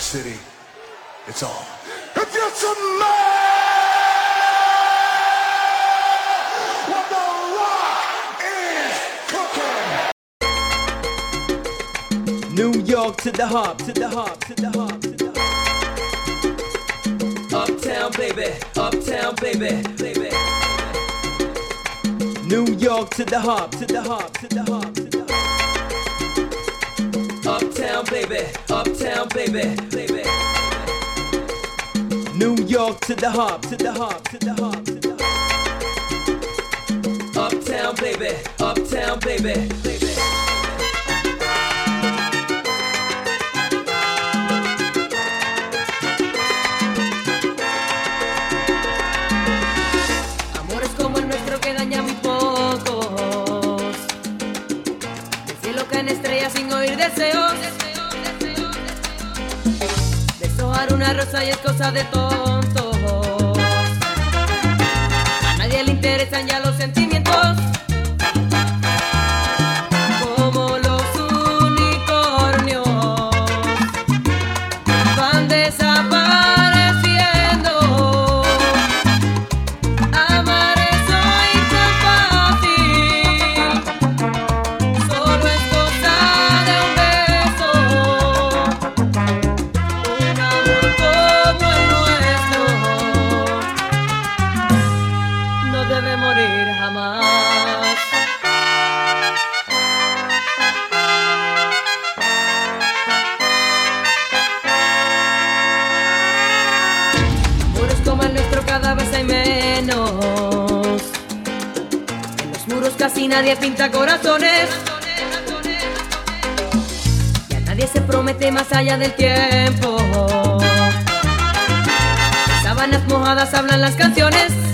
York City. It's on. If you're some man, what the rock is cooking. New York to the hop, to the hop, to the hop, to the hop. Uptown, baby, uptown, baby, baby. New York to the hop, to the hop, to the hop, to the hop. Uptown, baby, uptown, baby, baby. New York to the hop, to the hop, to the hop, to the hop. Uptown, baby, uptown, baby, baby. Cosa de tontos. Casi nadie pinta corazones. Y a nadie se promete más allá del tiempo. Sábanas mojadas hablan las canciones.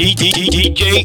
DJ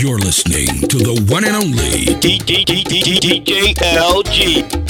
You're listening to the one and only DDDDDDLG.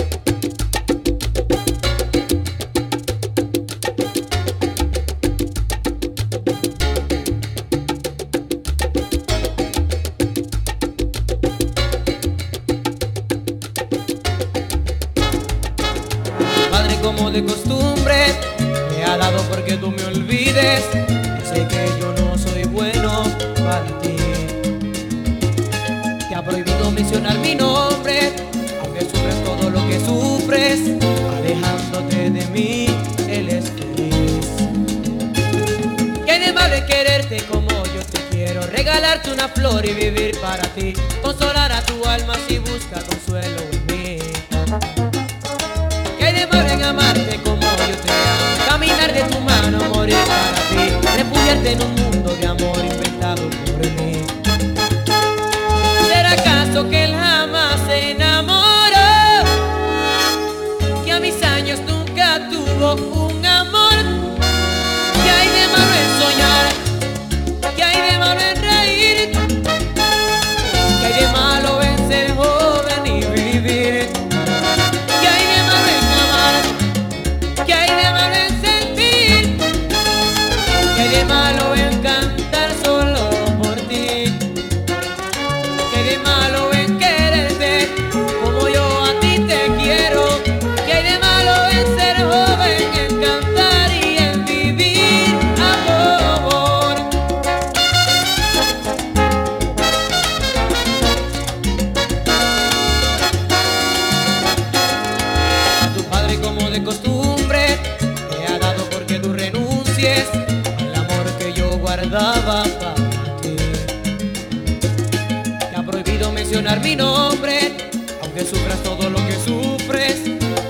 mencionar mi nombre, aunque sufras todo lo que sufres,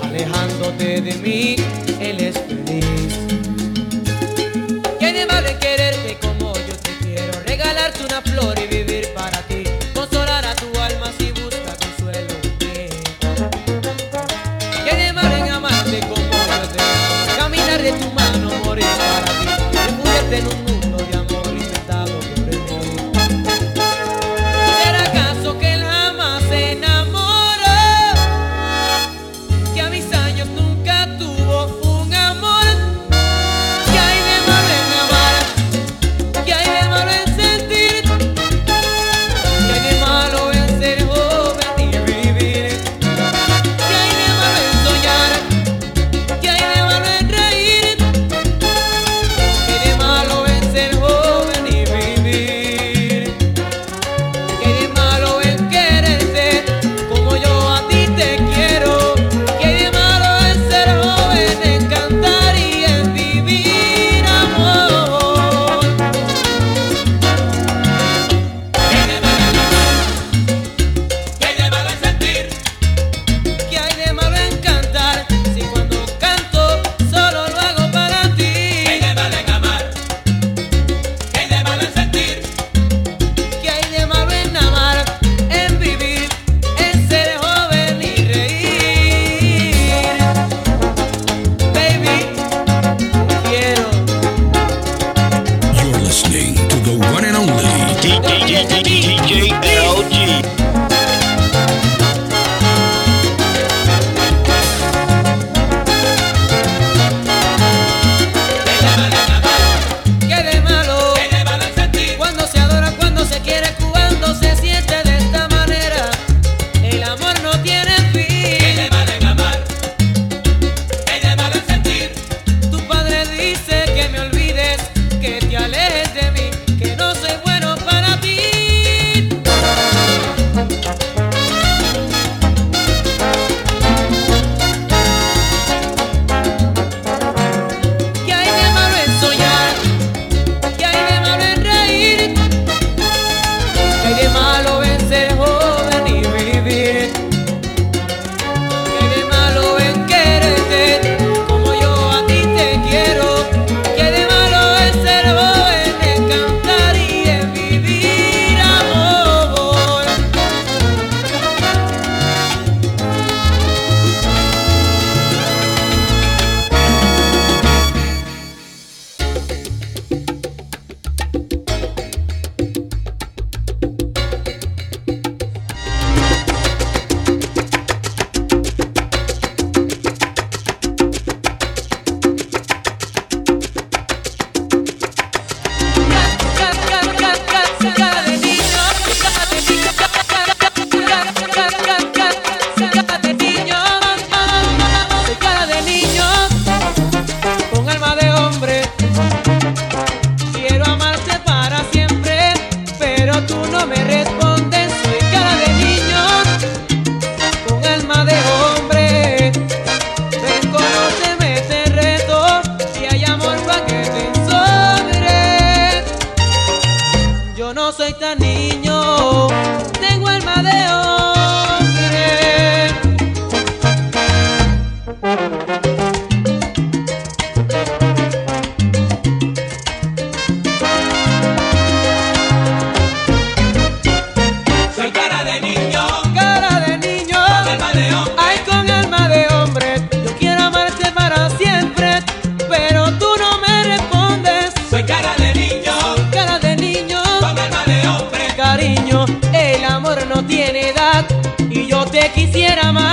alejándote de mí, él es feliz. Tiene vale quererte como yo te quiero, regalarte una flor y vivir para ti, consolar a tu alma si busca consuelo. Tiene vale en amarte como yo te quiero, caminar de tu mano, morir para ti, en un quisiera más.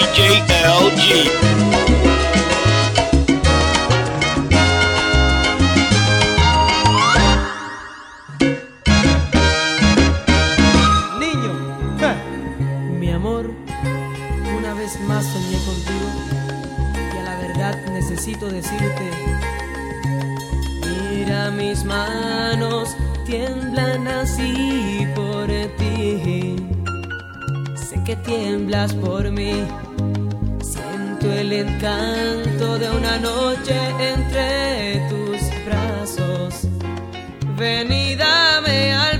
DJ LG. más soñé contigo y a la verdad necesito decirte, mira mis manos tiemblan así por ti, sé que tiemblas por mí el encanto de una noche entre tus brazos. Venidame al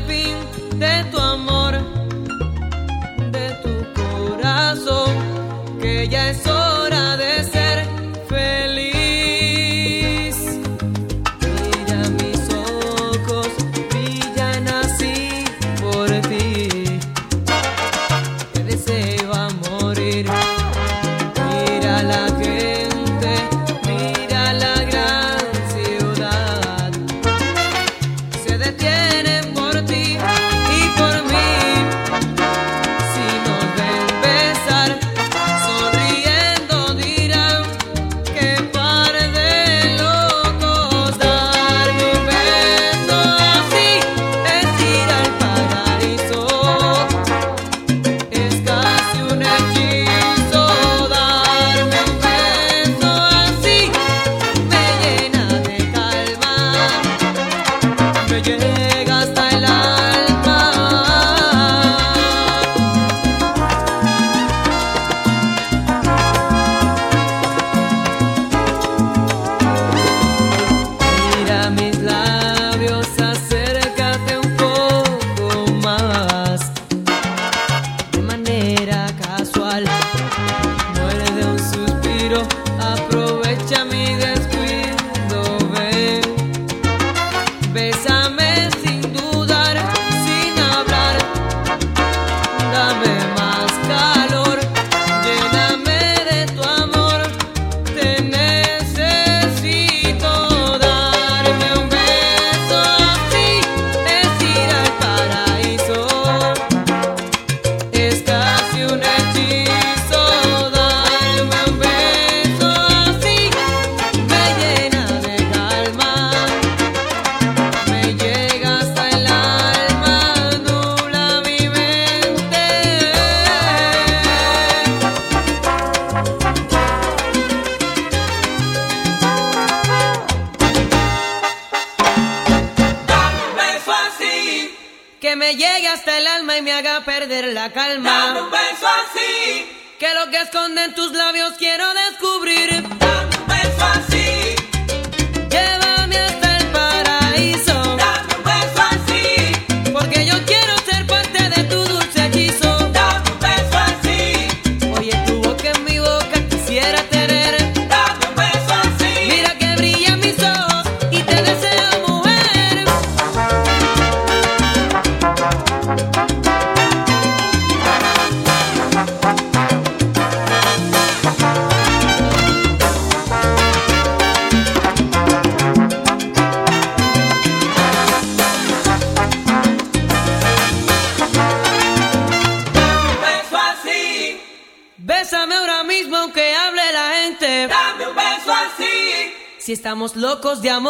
locos de amor.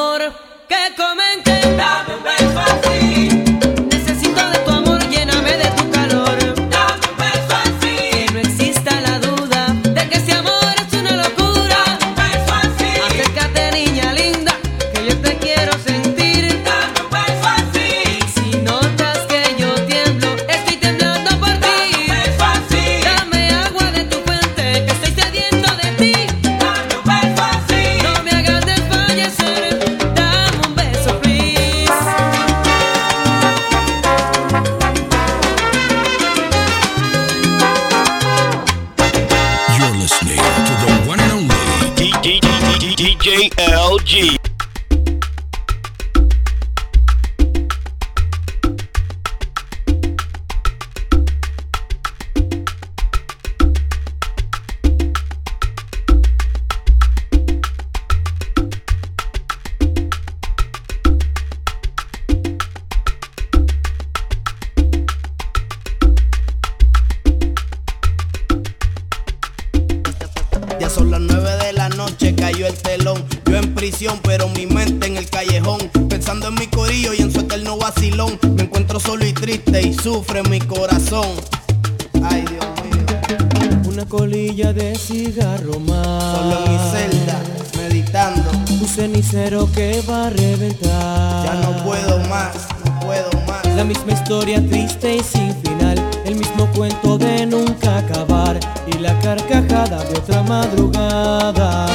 sufre mi corazón. Ay, Dios mío. Una colilla de cigarro más. Solo mi celda, meditando. Un cenicero que va a reventar. Ya no puedo más, no puedo más. La misma historia triste y sin final. El mismo cuento de nunca acabar. Y la carcajada de otra madrugada.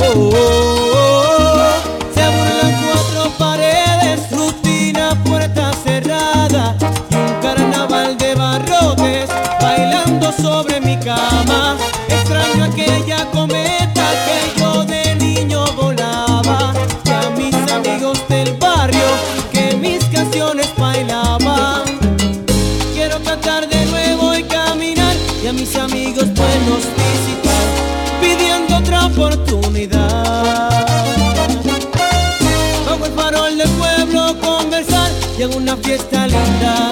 Oh, oh, oh, sobre mi cama. Extraño aquella cometa que yo de niño volaba. Y a mis amigos del barrio que mis canciones bailaban. Quiero cantar de nuevo y caminar. Y a mis amigos buenos visitar. Pidiendo otra oportunidad. Bajo el farol del pueblo conversar. Y en una fiesta linda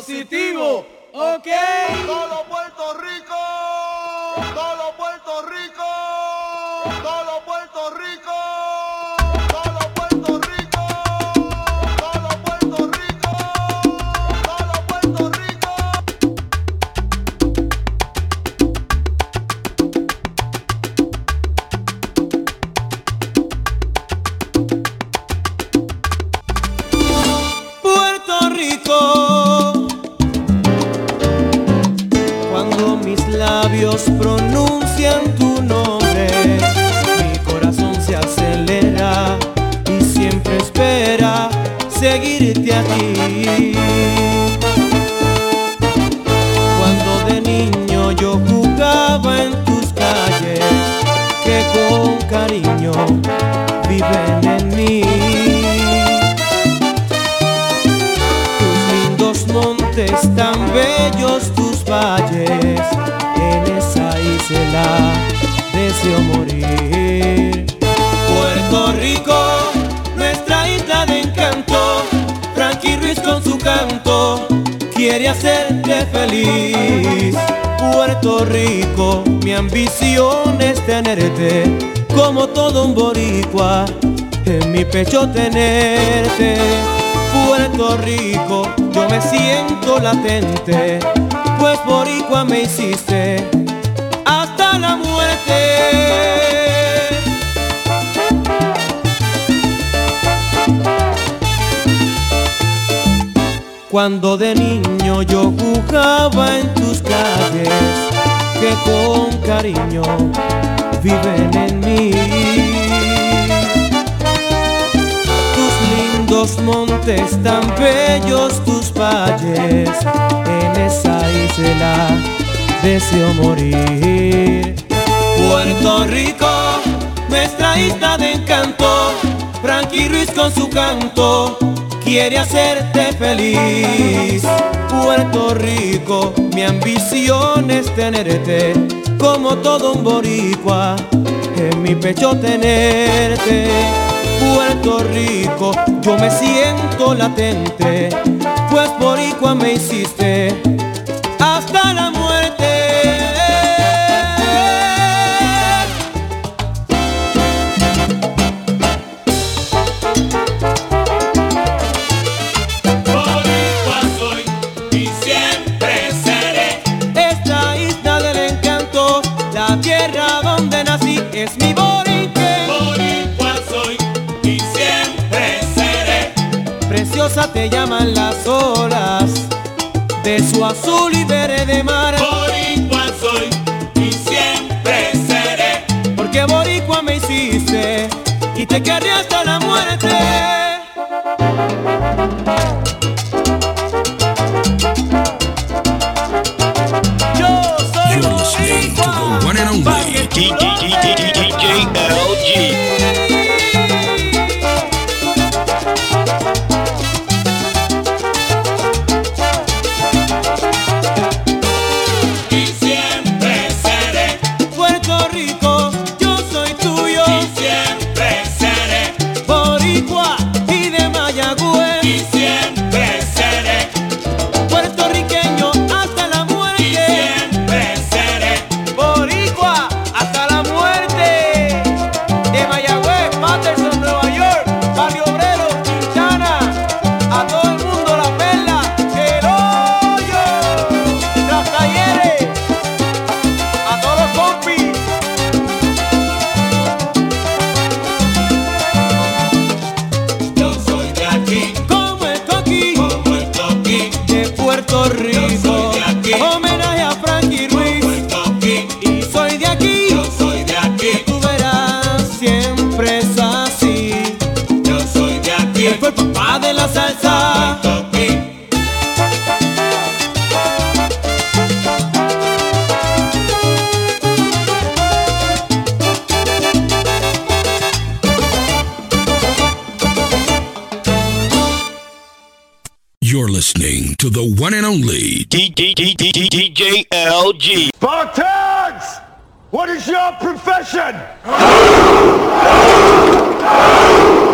positivo, ok. Todo Puerto Rico, viven en mí. tus lindos montes tan bellos, tus valles, en esa isla deseo morir. Puerto Rico, nuestra isla de encanto, Frankie Ruiz con su canto, quiere hacerte feliz. Puerto Rico, mi ambición es tenerte como todo un boricua, en mi pecho tenerte. Puerto Rico, yo me siento latente, pues boricua me hiciste hasta la muerte. Cuando de niño yo jugaba en tus calles, que con cariño viven en mí. Tus lindos montes tan bellos, tus valles, en esa isla deseo morir. Puerto Rico, nuestra isla de encanto, Frankie Ruiz con su canto, quiere hacerte feliz. Puerto Rico, mi ambición es tenerte como todo un boricua, en mi pecho tenerte. Puerto Rico, yo me siento latente, pues boricua me hiciste Te llaman las olas de su azul y verde mar. Boricua soy y siempre seré. Porque boricua me hiciste y te querré hasta la muerte. DJ LG. Spartans! What is your profession? Thank you.